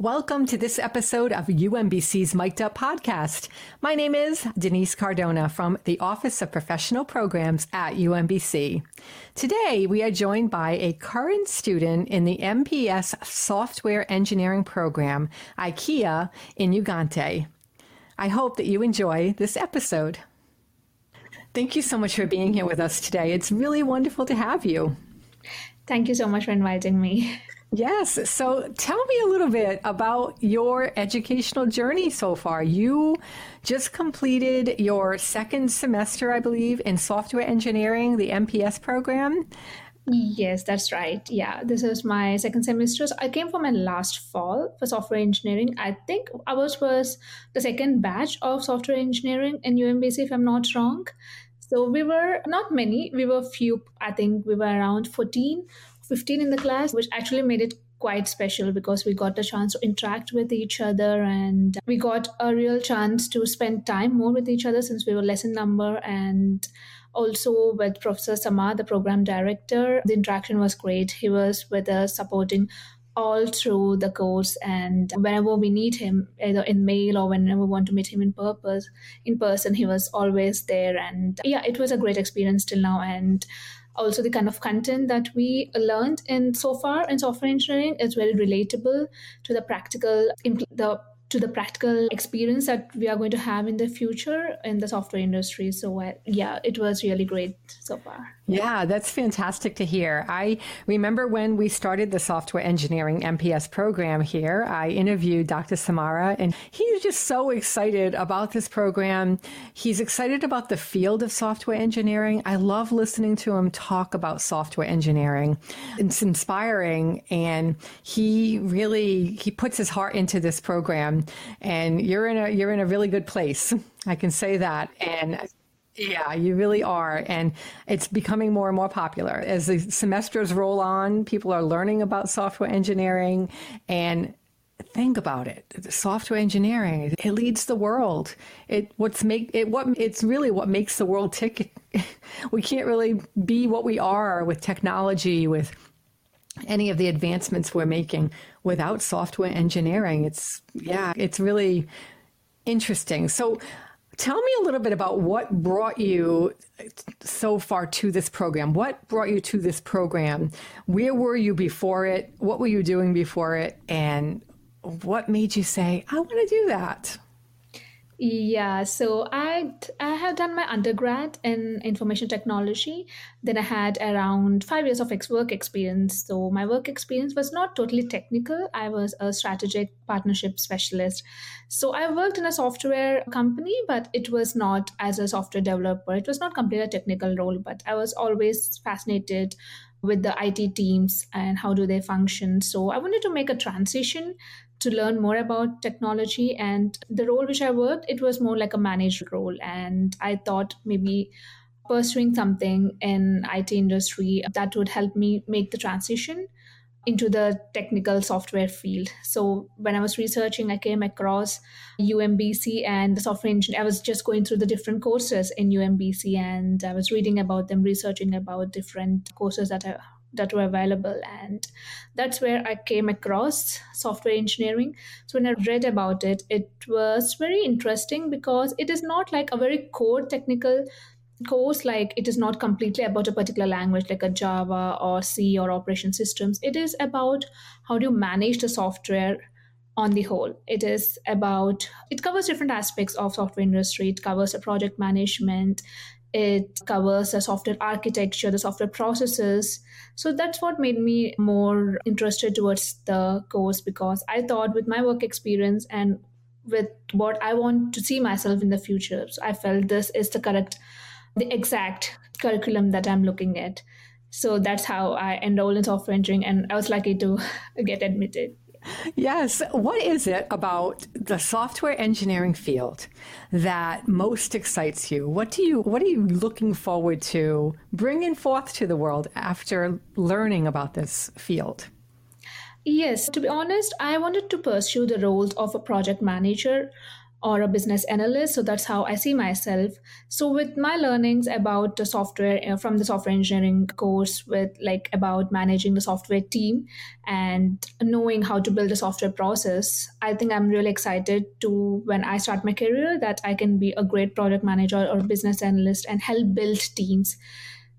Welcome to this episode of UMBC's Mic'd Up podcast. My name is Denise Cardona from the Office of Professional Programs at UMBC. Today, we are joined by a current student in the MPS Software Engineering Program, Aikya, in Uganda. I hope that you enjoy this episode. Thank you so much for being here with us today. It's really wonderful to have you. Thank you so much for inviting me. Yes. So tell me a little bit about your educational journey so far. You just completed your second semester, I believe, in software engineering, the MPS program. Yes, that's right. Yeah, this is my second semester. So I came for my last fall for software engineering. I think ours was the second batch of software engineering in UMBC, if I'm not wrong. So we were not many, we were few, I think we were around 14 15 in the class, which actually made it quite special because we got a chance to interact with each other and we got a real chance to spend time more with each other since we were less in number and also with Professor Samar, the program director. The interaction was great. He was with us supporting all through the course and whenever we need him either in mail or whenever we want to meet him in purpose in person he was always there and yeah it was a great experience till now and also the kind of content that we learned in so far in software engineering is very relatable to the practical the to the practical experience that we are going to have in the future in the software industry. So, uh, yeah, it was really great so far. Yeah, that's fantastic to hear. I remember when we started the software engineering MPS program here, I interviewed Dr. Samarah, and he's just so excited about this program. He's excited about the field of software engineering. I love listening to him talk about software engineering. It's inspiring, and he really he puts his heart into this program and you're in a you're in a really good place. I can say that, and yeah, you really are. And it's becoming more and more popular. As the semesters roll on, people are learning about software engineering and think about it. Software engineering, it leads the world. It what's make it what it's really what makes the world tick. we can't really be what we are with technology with any of the advancements we're making without software engineering. It's, yeah, it's really interesting. So, tell me a little bit about what brought you so far to this program. What brought you to this program? Where were you before it? What were you doing before it? And what made you say, I want to do that? Yeah, so I I have done my undergrad in information technology. Then I had around five years of ex- work experience. So my work experience was not totally technical. I was a strategic partnership specialist. So I worked in a software company, but it was not as a software developer. It was not completely a technical role, but I was always fascinated with the IT teams and how do they function. So I wanted to make a transition to learn more about technology and the role which I worked, it was more like a managed role. And I thought maybe pursuing something in IT industry that would help me make the transition into the technical software field. So when I was researching, I came across UMBC and the software engineering. I was just going through the different courses in UMBC and I was reading about them, researching about different courses that are that were available and that's where i came across software engineering so when i read about it it was very interesting because it is not like a very core technical course like it is not completely about a particular language like a java or c or operation systems. It is about how do you manage the software on the whole. It is about it covers different aspects of software industry. It covers the project management. It covers the software architecture, the software processes. So that's what made me more interested towards the course because I thought with my work experience and with what I want to see myself in the future, so I felt this is the correct, the exact curriculum that I'm looking at. So that's how I enrolled in software engineering and I was lucky to get admitted. Yes. What is it about the software engineering field that most excites you? What do you what are you looking forward to bringing forth to the world after learning about this field? Yes, to be honest, I wanted to pursue the roles of a project manager or a business analyst. So that's how I see myself. So with my learnings about the software uh, from the software engineering course, with like about managing the software team and knowing how to build a software process, I think I'm really excited to when I start my career that I can be a great product manager or business analyst and help build teams.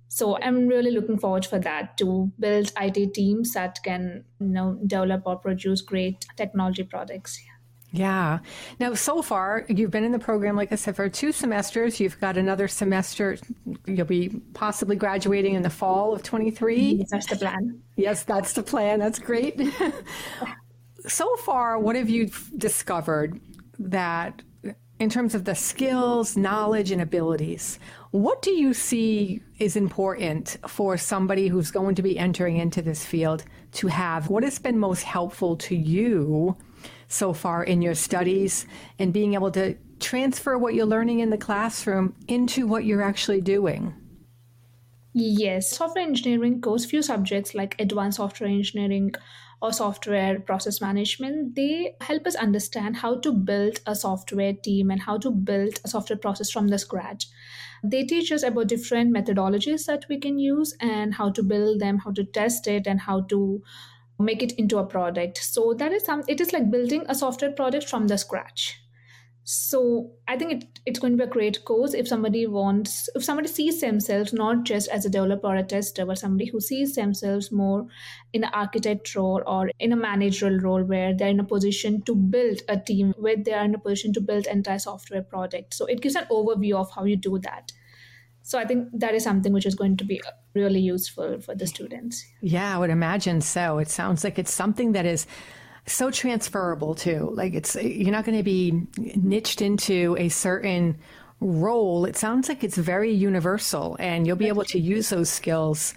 So I'm really looking forward for that to build IT teams that can you know develop or produce great technology products. Yeah. Now, so far, you've been in the program, like I said, for two semesters. You've got another semester. You'll be possibly graduating in the fall of 23. that's the plan. Yes, that's the plan. That's great. so far, what have you discovered that, in terms of the skills, knowledge, and abilities, what do you see is important for somebody who's going to be entering into this field to have? What has been most helpful to you? So far in your studies and being able to transfer what you're learning in the classroom into what you're actually doing. Yes, software engineering course few subjects like advanced software engineering or software process management. They help us understand how to build a software team and how to build a software process from the scratch. They teach us about different methodologies that we can use and how to build them, how to test it, and how to make it into a product. So that is some it is like building a software product from the scratch. So i think it, it's going to be a great course if somebody wants if somebody sees themselves not just as a developer or a tester but somebody who sees themselves more in an architect role or in a managerial role where they're in a position to build a team where they are in a position to build entire software product. So it gives an overview of how you do that so I think that is something which is going to be really useful for the students. Yeah, I would imagine so. It sounds like it's something that is so transferable too. Like it's you're not going to be niched into a certain role. It sounds like it's very universal and you'll be able to use those skills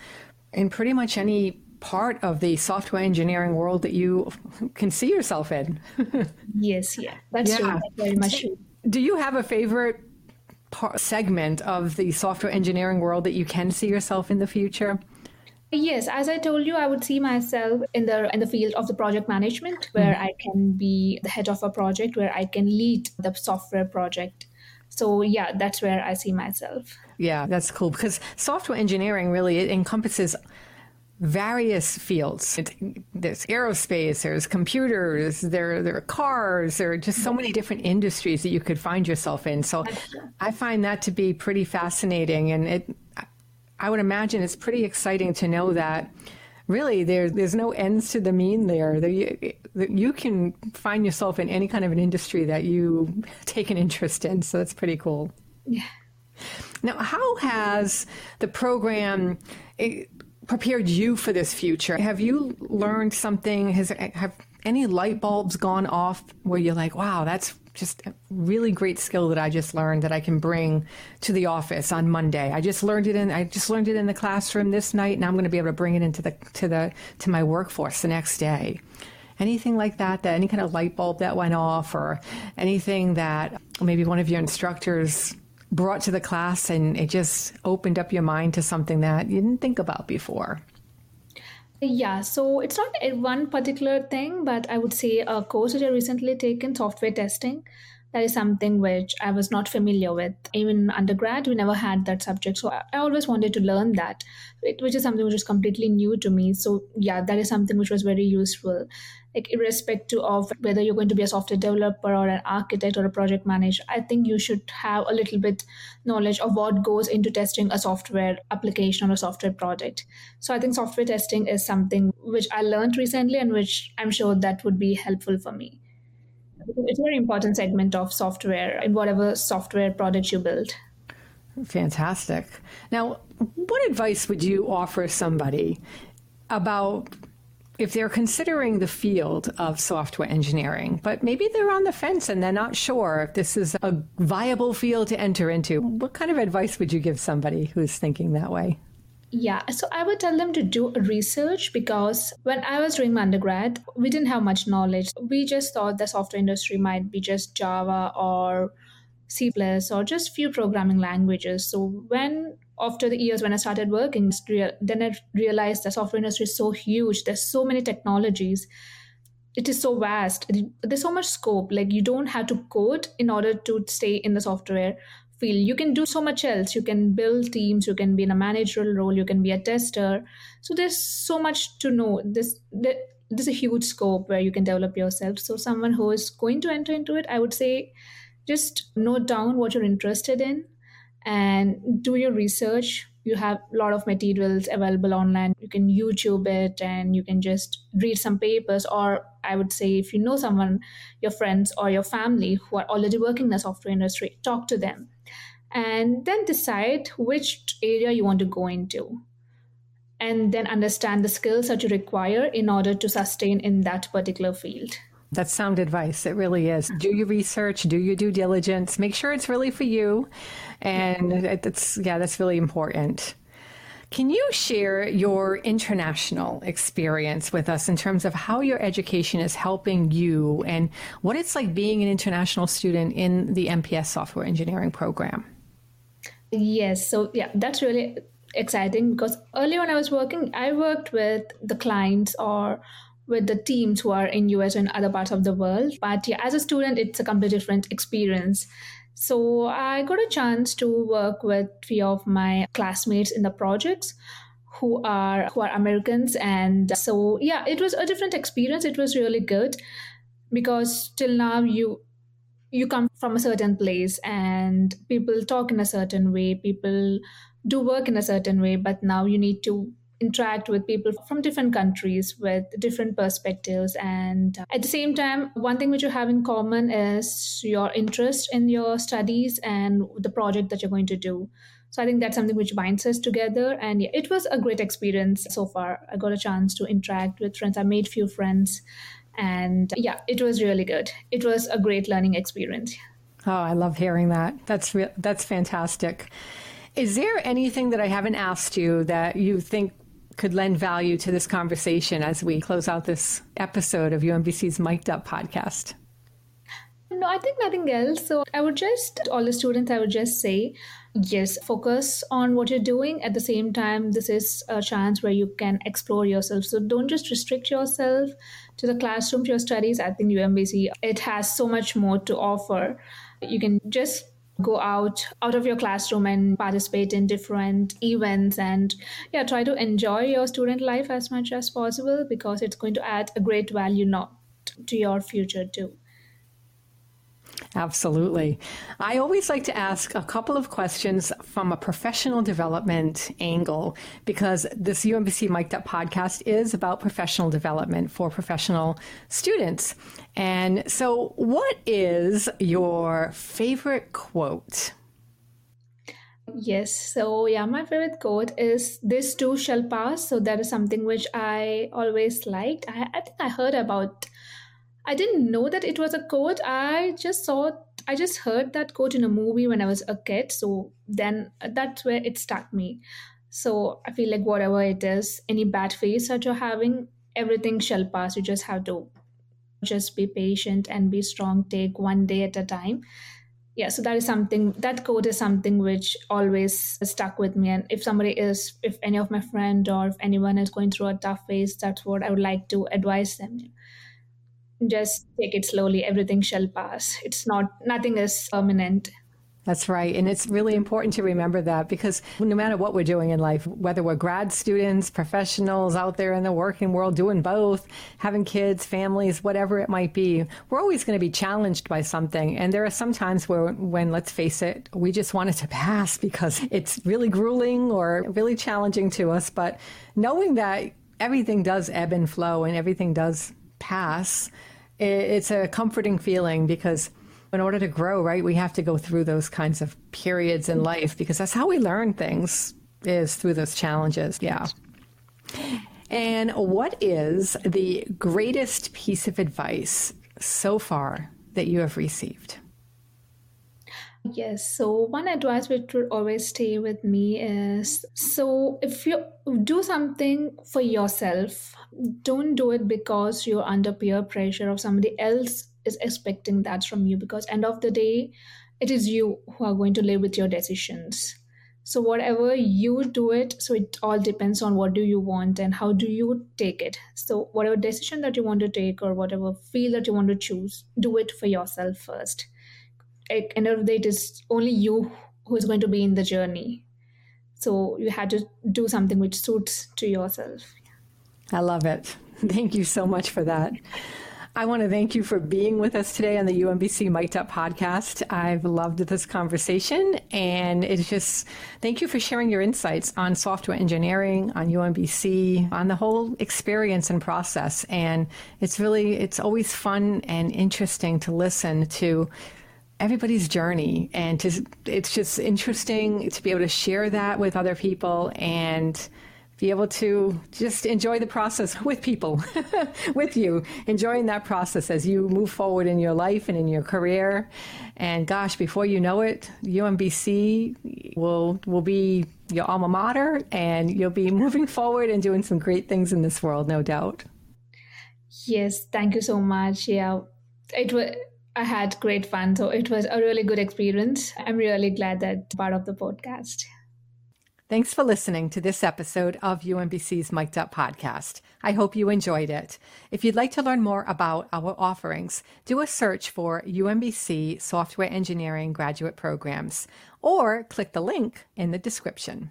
in pretty much any part of the software engineering world that you can see yourself in. yes, yeah. That's yeah. true. very much true. Do you have a favorite part, segment of the software engineering world that you can see yourself in the future? Yes, as I told you, I would see myself in the in the field of the project management, where mm. I can be the head of a project, where I can lead the software project. So yeah, that's where I see myself. Yeah, that's cool because software engineering really it encompasses various fields. there's aerospace, there's computers, there there are cars, there are just so many different industries that you could find yourself in. So I find that to be pretty fascinating, and it I would imagine it's pretty exciting to know that. Really, there, there's no ends to the mean there. there you, you can find yourself in any kind of an industry that you take an interest in. So that's pretty cool. Yeah. Now, how has the program prepared you for this future? Have you learned something? Has have any light bulbs gone off where you're like, wow, that's just a really great skill that I just learned that I can bring to the office on Monday. I just learned it in I just learned it in the classroom this night and I'm going to be able to bring it into the to the to my workforce the next day. Anything like that that any kind of light bulb that went off or anything that maybe one of your instructors brought to the class and it just opened up your mind to something that you didn't think about before? Yeah, so it's not one particular thing, but I would say a course that I recently taken, software testing. That is something which I was not familiar with. Even undergrad, we never had that subject. So I always wanted to learn that, which is something which is completely new to me. So, yeah, that is something which was very useful like irrespective of whether you're going to be a software developer or an architect or a project manager i think you should have a little bit knowledge of what goes into testing a software application or a software project so i think software testing is something which i learned recently and which i'm sure that would be helpful for me it's a very important segment of software in whatever software product you build. Fantastic. Now what advice would you offer somebody about if they're considering the field of software engineering, but maybe they're on the fence and they're not sure if this is a viable field to enter into, what kind of advice would you give somebody who's thinking that way? Yeah, so I would tell them to do research because when I was doing my undergrad, we didn't have much knowledge. We just thought the software industry might be just Java or C or just few programming languages. So when after the years when I started working, then I realized the software industry is so huge. There's so many technologies. it is so vast. There's so much scope. Like you don't have to code in order to stay in the software field. You can do so much else. You can build teams. You can be in a managerial role. You can be a tester. So there's so much to know. This there's a huge scope where you can develop yourself. So someone who is going to enter into it, I would say, just note down what you're interested in and do your research you have a lot of materials available online you can youtube it and you can just read some papers or i would say if you know someone your friends or your family who are already working in the software industry talk to them and then decide which area you want to go into and then understand the skills that you require in order to sustain in that particular field that's sound advice. It really is. Do your research, do your due diligence, make sure it's really for you. And it's, yeah, that's really important. Can you share your international experience with us in terms of how your education is helping you and what it's like being an international student in the MPS software engineering program? Yes. So, yeah, that's really exciting because earlier when I was working, I worked with the clients or with the teams who are in US and other parts of the world. But yeah, as a student, it's a completely different experience. So I got a chance to work with few of my classmates in the projects who are who are Americans and so yeah it was a different experience it was really good because till now you you come from a certain place and people talk in a certain way people do work in a certain way but now you need to interact with people from different countries with different perspectives. And uh, at the same time, one thing which you have in common is your interest in your studies and the project that you're going to do. So I think that's something which binds us together. And yeah, it was a great experience so far. I got a chance to interact with friends. I made few friends. And yeah, it was really good. It was a great learning experience. Oh, I love hearing that. That's re- that's fantastic. Is there anything that I haven't asked you that you think could lend value to this conversation as we close out this episode of UMBC's Mic'd Up podcast? No, I think nothing else. So I would just, all the students, I would just say, yes, focus on what you're doing. At the same time, this is a chance where you can explore yourself. So don't just restrict yourself to the classroom, to your studies. I think UMBC, it has so much more to offer. You can just go out out of your classroom and participate in different events and yeah try to enjoy your student life as much as possible because it's going to add a great value not to your future too Absolutely. I always like to ask a couple of questions from a professional development angle because this UMBC Mic'd Up podcast is about professional development for professional students. And so, what is your favorite quote? Yes. So, yeah, my favorite quote is This too shall pass. So, that is something which I always liked. I, I think I heard about I didn't know that it was a quote. I just saw, I just heard that quote in a movie when I was a kid. So then uh, that's where it stuck me. So I feel like whatever it is, any bad phase that you're having, everything shall pass. You just have to just be patient and be strong. Take one day at a time. Yeah, so that is something, that quote is something which always stuck with me. And if somebody is, if any of my friend or if anyone is going through a tough phase, that's what I would like to advise them just take it slowly everything shall pass it's not nothing is permanent that's right. And it's really important to remember that because no matter what we're doing in life, whether we're grad students, professionals out there in the working world doing both, having kids, families, whatever it might be, we're always going to be challenged by something. And there are some times where, when, let's face it, we just want it to pass because it's really grueling or really challenging to us. But knowing that everything does ebb and flow and everything does pass, it's a comforting feeling because in order to grow, right, we have to go through those kinds of periods in life because that's how we learn things is through those challenges. Yeah. And what is the greatest piece of advice so far that you have received? Yes. So, one advice which would always stay with me is so if you do something for yourself, don't do it because you're under peer pressure or somebody else is expecting that from you because end of the day it is you who are going to live with your decisions. So whatever you do it so it all depends on what do you want and how do you take it. So whatever decision that you want to take or whatever field that you want to choose do it for yourself first. At end of the day it is only you who is going to be in the journey. So you had to do something which suits to yourself i love it thank you so much for that I want to thank you for being with us today on the UMBC Mic'd Up podcast. I've loved this conversation, and it's just thank you for sharing your insights on software engineering, on UMBC, on the whole experience and process. And it's really, it's always fun and interesting to listen to everybody's journey and to, it's just interesting to be able to share that with other people and be able to just enjoy the process with people, with you, enjoying that process as you move forward in your life and in your career. And gosh, before you know it, UMBC will will be your alma mater, and you'll be moving forward and doing some great things in this world, no doubt. Yes, thank you so much. Yeah, it was. I had great fun, so it was a really good experience. I'm really glad that part of the podcast. Thanks for listening to this episode of UMBC's Mic'd Up podcast. I hope you enjoyed it. If you'd like to learn more about our offerings, do a search for UMBC Software Engineering Graduate Programs or click the link in the description.